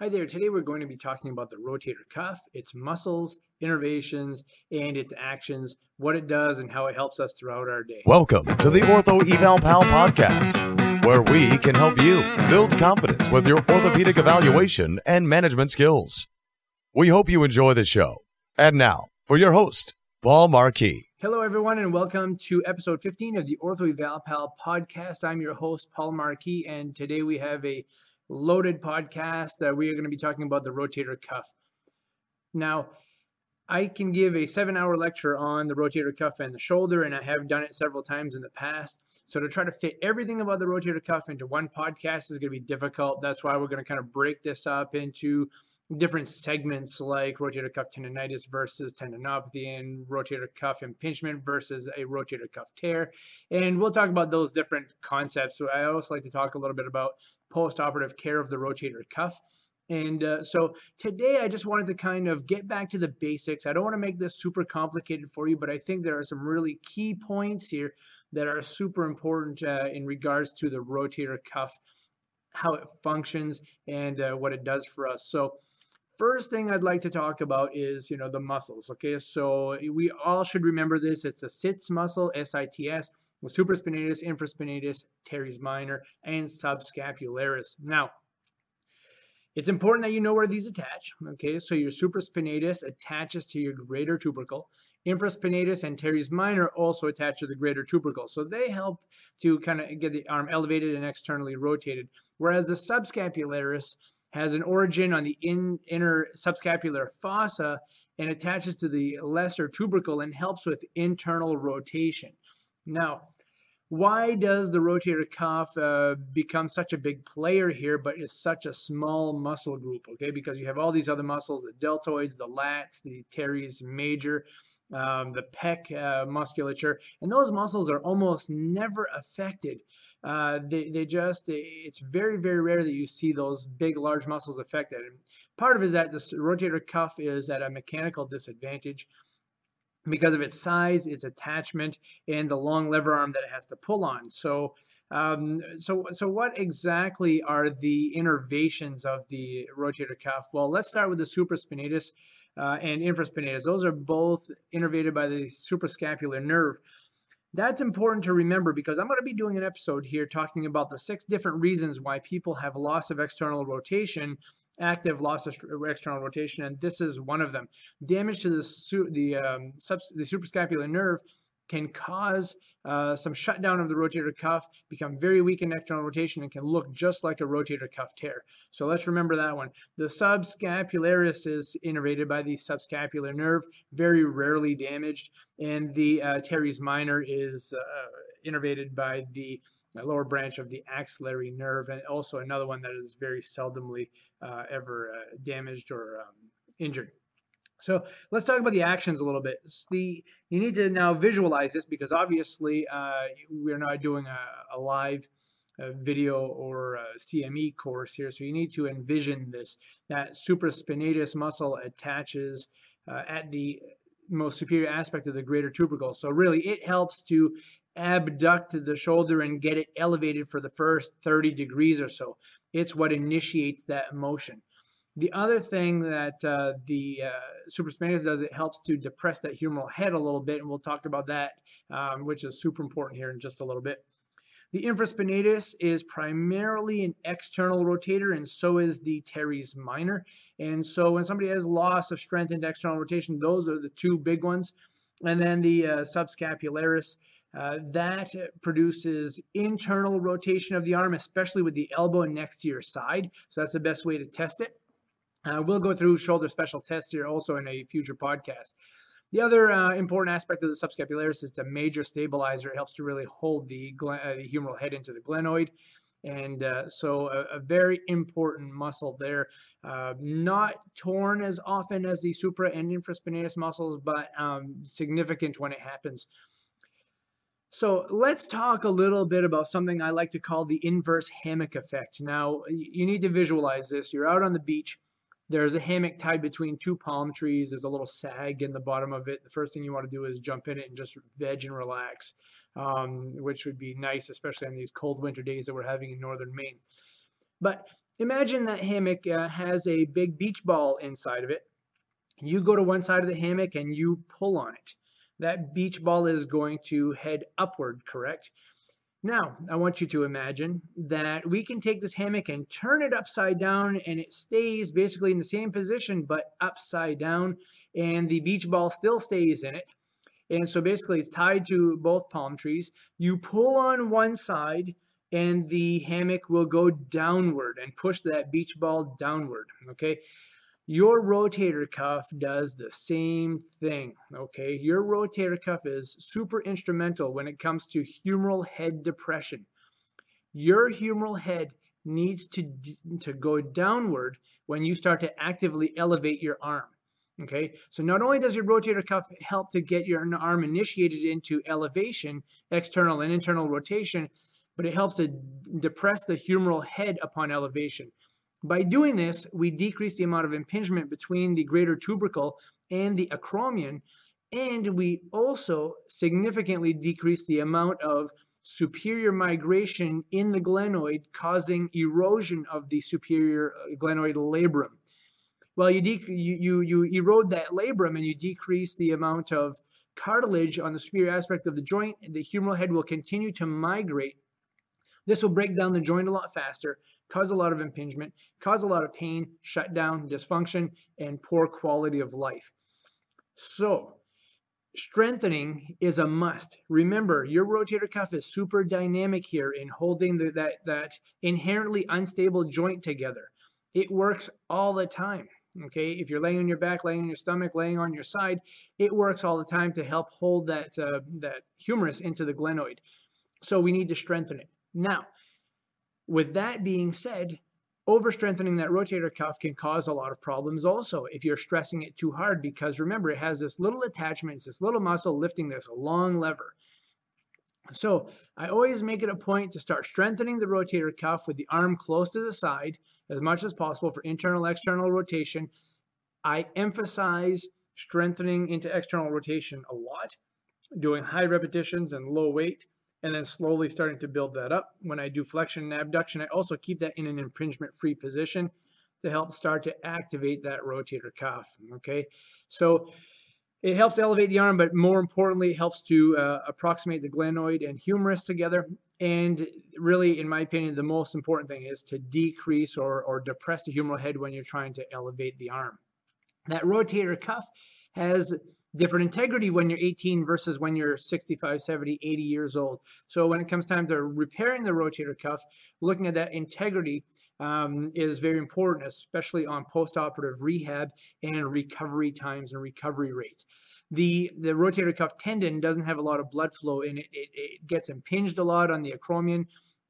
Hi there, today we're going to be talking about the rotator cuff, its muscles, innervations, and its actions, what it does, and how it helps us throughout our day. Welcome to the Ortho Eval Pal podcast, where we can help you build confidence with your orthopedic evaluation and management skills. We hope you enjoy the show. And now, for your host, Paul Marquis. Hello, everyone, and welcome to episode 15 of the Ortho Eval Pal podcast. I'm your host, Paul Marquis, and today we have a loaded podcast. We are going to be talking about the rotator cuff. Now, I can give a seven hour lecture on the rotator cuff and the shoulder, and I have done it several times in the past. So, to try to fit everything about the rotator cuff into one podcast is going to be difficult. That's why we're going to kind of break this up into different segments like rotator cuff tendonitis versus tendinopathy and rotator cuff impingement versus a rotator cuff tear. And we'll talk about those different concepts. So I also like to talk a little bit about post-operative care of the rotator cuff. And uh, so today I just wanted to kind of get back to the basics. I don't want to make this super complicated for you, but I think there are some really key points here that are super important uh, in regards to the rotator cuff, how it functions, and uh, what it does for us. So first thing I'd like to talk about is, you know, the muscles. Okay, so we all should remember this. It's a sits muscle, S-I-T-S supraspinatus, infraspinatus, teres minor, and subscapularis. Now, it's important that you know where these attach. Okay, so your supraspinatus attaches to your greater tubercle. Infraspinatus and teres minor also attach to the greater tubercle. So they help to kind of get the arm elevated and externally rotated. Whereas the subscapularis has an origin on the in, inner subscapular fossa and attaches to the lesser tubercle and helps with internal rotation. Now, why does the rotator cuff uh, become such a big player here, but is such a small muscle group? Okay, because you have all these other muscles, the deltoids, the lats, the teres major, um, the pec uh, musculature, and those muscles are almost never affected. Uh, they, they just, it's very, very rare that you see those big, large muscles affected. And part of it is that the rotator cuff is at a mechanical disadvantage because of its size, its attachment, and the long lever arm that it has to pull on. So, um, so, so what exactly are the innervations of the rotator cuff? Well, let's start with the supraspinatus uh, and infraspinatus. Those are both innervated by the suprascapular nerve. That's important to remember because I'm going to be doing an episode here talking about the six different reasons why people have loss of external rotation active loss of external rotation, and this is one of them. Damage to the the um, the suprascapular nerve can cause uh, some shutdown of the rotator cuff, become very weak in external rotation, and can look just like a rotator cuff tear. So let's remember that one. The subscapularis is innervated by the subscapular nerve, very rarely damaged, and the uh, teres minor is uh, innervated by the lower branch of the axillary nerve, and also another one that is very seldomly uh, ever uh, damaged or um, injured. So let's talk about the actions a little bit. The you need to now visualize this because obviously uh, we're not doing a, a live uh, video or CME course here, so you need to envision this. That supraspinatus muscle attaches uh, at the most superior aspect of the greater tubercle. So really, it helps to abduct the shoulder and get it elevated for the first 30 degrees or so. It's what initiates that motion. The other thing that uh, the uh, supraspinatus does, it helps to depress that humeral head a little bit, and we'll talk about that, um, which is super important here in just a little bit. The infraspinatus is primarily an external rotator, and so is the teres minor. And so when somebody has loss of strength into external rotation, those are the two big ones. And then the uh, subscapularis uh, that produces internal rotation of the arm, especially with the elbow next to your side. So that's the best way to test it. Uh, we'll go through shoulder special tests here also in a future podcast. The other uh, important aspect of the subscapularis is the major stabilizer. It helps to really hold the, uh, the humeral head into the glenoid. And uh, so a, a, very important muscle there. Uh, not torn as often as the supra and infraspinatus muscles, but um, significant when it happens. So let's talk a little bit about something I like to call the inverse hammock effect. Now, you need to visualize this. You're out on the beach. There's a hammock tied between two palm trees. There's a little sag in the bottom of it. The first thing you want to do is jump in it and just veg and relax, um, which would be nice, especially on these cold winter days that we're having in northern Maine. But imagine that hammock uh, has a big beach ball inside of it. You go to one side of the hammock and you pull on it. That beach ball is going to head upward, correct? Now, I want you to imagine that we can take this hammock and turn it upside down and it stays basically in the same position but upside down and the beach ball still stays in it. And so basically it's tied to both palm trees. You pull on one side and the hammock will go downward and push that beach ball downward, okay? Your rotator cuff does the same thing, okay? Your rotator cuff is super instrumental when it comes to humeral head depression. Your humeral head needs to, to go downward when you start to actively elevate your arm. Okay, so not only does your rotator cuff help to get your arm initiated into elevation, external and internal rotation, but it helps to depress the humeral head upon elevation. By doing this, we decrease the amount of impingement between the greater tubercle and the acromion, and we also significantly decrease the amount of superior migration in the glenoid, causing erosion of the superior uh, glenoid labrum. Well, you, you, you, you erode that labrum and you decrease the amount of cartilage on the superior aspect of the joint, the humeral head will continue to migrate. This will break down the joint a lot faster, cause a lot of impingement, cause a lot of pain, shutdown, dysfunction, and poor quality of life. So, strengthening is a must. Remember, your rotator cuff is super dynamic here in holding the, that, that inherently unstable joint together. It works all the time. Okay, if you're laying on your back, laying on your stomach, laying on your side, it works all the time to help hold that uh, that humerus into the glenoid. So we need to strengthen it. Now, with that being said, overstrengthening that rotator cuff can cause a lot of problems also if you're stressing it too hard because remember it has this little attachment, it's this little muscle lifting this long lever. So I always make it a point to start strengthening the rotator cuff with the arm close to the side as much as possible for internal external rotation. I emphasize strengthening into external rotation a lot, doing high repetitions and low weight and then slowly starting to build that up. When I do flexion and abduction, I also keep that in an impingement free position to help start to activate that rotator cuff. Okay, so it helps elevate the arm, but more importantly, it helps to uh, approximate the glenoid and humerus together. And really, in my opinion, the most important thing is to decrease or, or depress the humeral head when you're trying to elevate the arm. That rotator cuff has different integrity when you're 18 versus when you're 65, 70, 80 years old. So when it comes time to repairing the rotator cuff, looking at that integrity um, is very important, especially on post-operative rehab and recovery times and recovery rates. The, the rotator cuff tendon doesn't have a lot of blood flow and it, it, it gets impinged a lot on the acromion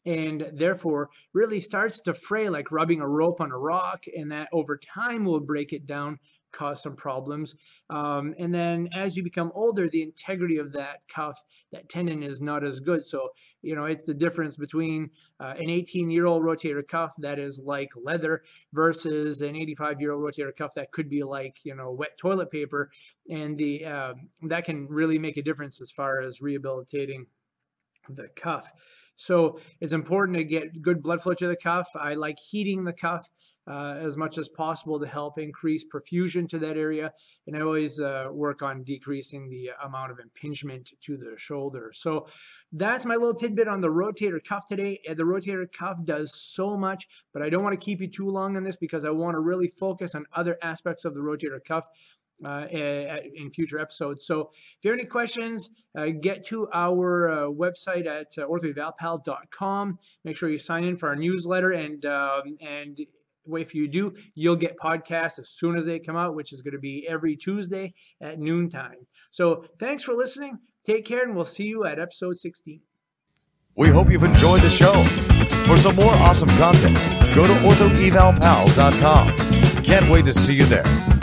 and therefore really starts to fray like rubbing a rope on a rock and that over time will break it down cause some problems. Um, and then as you become older, the integrity of that cuff, that tendon is not as good. So, you know, it's the difference between uh, an 18 year old rotator cuff that is like leather versus an 85 year old rotator cuff that could be like, you know, wet toilet paper. And the uh, that can really make a difference as far as rehabilitating the cuff. So it's important to get good blood flow to the cuff. I like heating the cuff uh, as much as possible to help increase perfusion to that area. And I always uh, work on decreasing the amount of impingement to the shoulder. So that's my little tidbit on the rotator cuff today. The rotator cuff does so much, but I don't want to keep you too long on this because I want to really focus on other aspects of the rotator cuff uh, in future episodes. So if you have any questions, uh, get to our uh, website at uh, orthoevalpal.com. Make sure you sign in for our newsletter, and um, and if you do, you'll get podcasts as soon as they come out, which is going to be every Tuesday at noontime. So thanks for listening. Take care, and we'll see you at episode 16. We hope you've enjoyed the show. For some more awesome content, go to orthoevalpal.com. Can't wait to see you there.